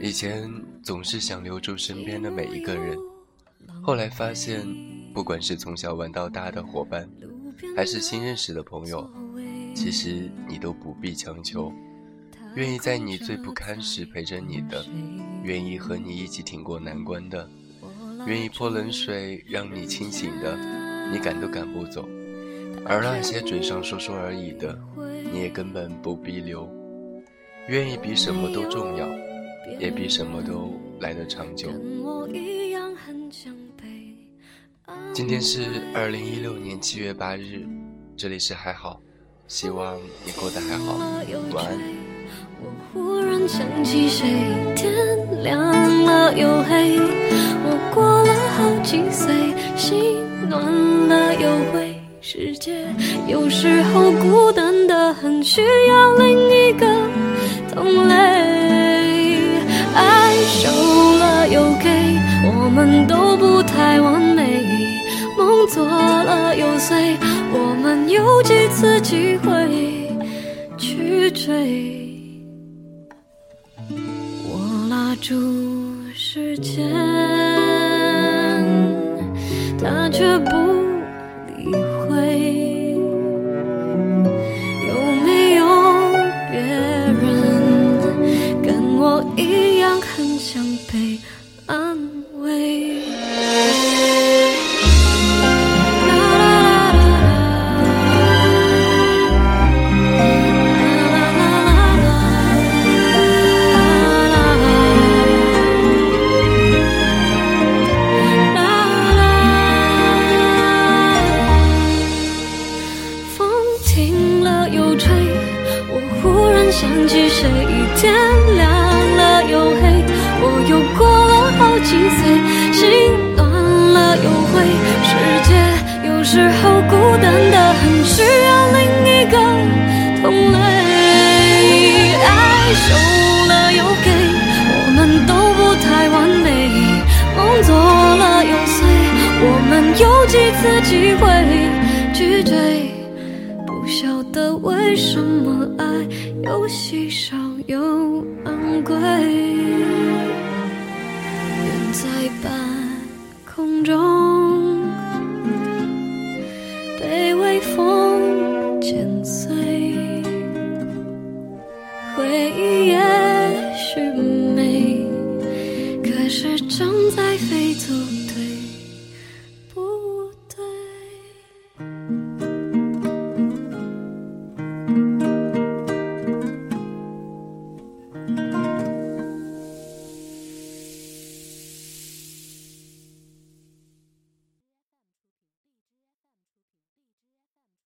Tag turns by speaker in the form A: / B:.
A: 以前总是想留住身边的每一个人，
B: 后来发
A: 现，不管是从小玩到大的伙伴，
B: 还是新认
A: 识的朋友，
B: 其
A: 实你都不必强求。
B: 愿意在你最不堪时陪着你的，
A: 愿意和你一起挺过难关的，
B: 愿意泼冷
A: 水让你清醒的，
B: 你
A: 赶都赶不走。
B: 而那些嘴上说说而已的，你也根
A: 本不必留。愿意比什么都重要。
B: 也比什么都
A: 来得长久。
B: 今天是二零一六
A: 年七月八日，这里是还好，希望你过得还好，
B: 晚安。我忽然想起谁，天亮了又黑，我过了好几岁，心暖了又灰，世界有时候孤单的很，需要另一个同类。爱收了又给，我们都不太完美。做了又碎，我们有几次机会去追？我拉住时间，他却不想起谁天亮了又黑我又过了好几岁心暖了又灰世界有时候孤单的很需要另一个同类。爱收了又给我们都不太完美。梦做了又碎我们有几次机会去追的，为什么爱又稀少又昂贵？远在半空中，被微风剪碎。回忆也许美，可是正在飞走的。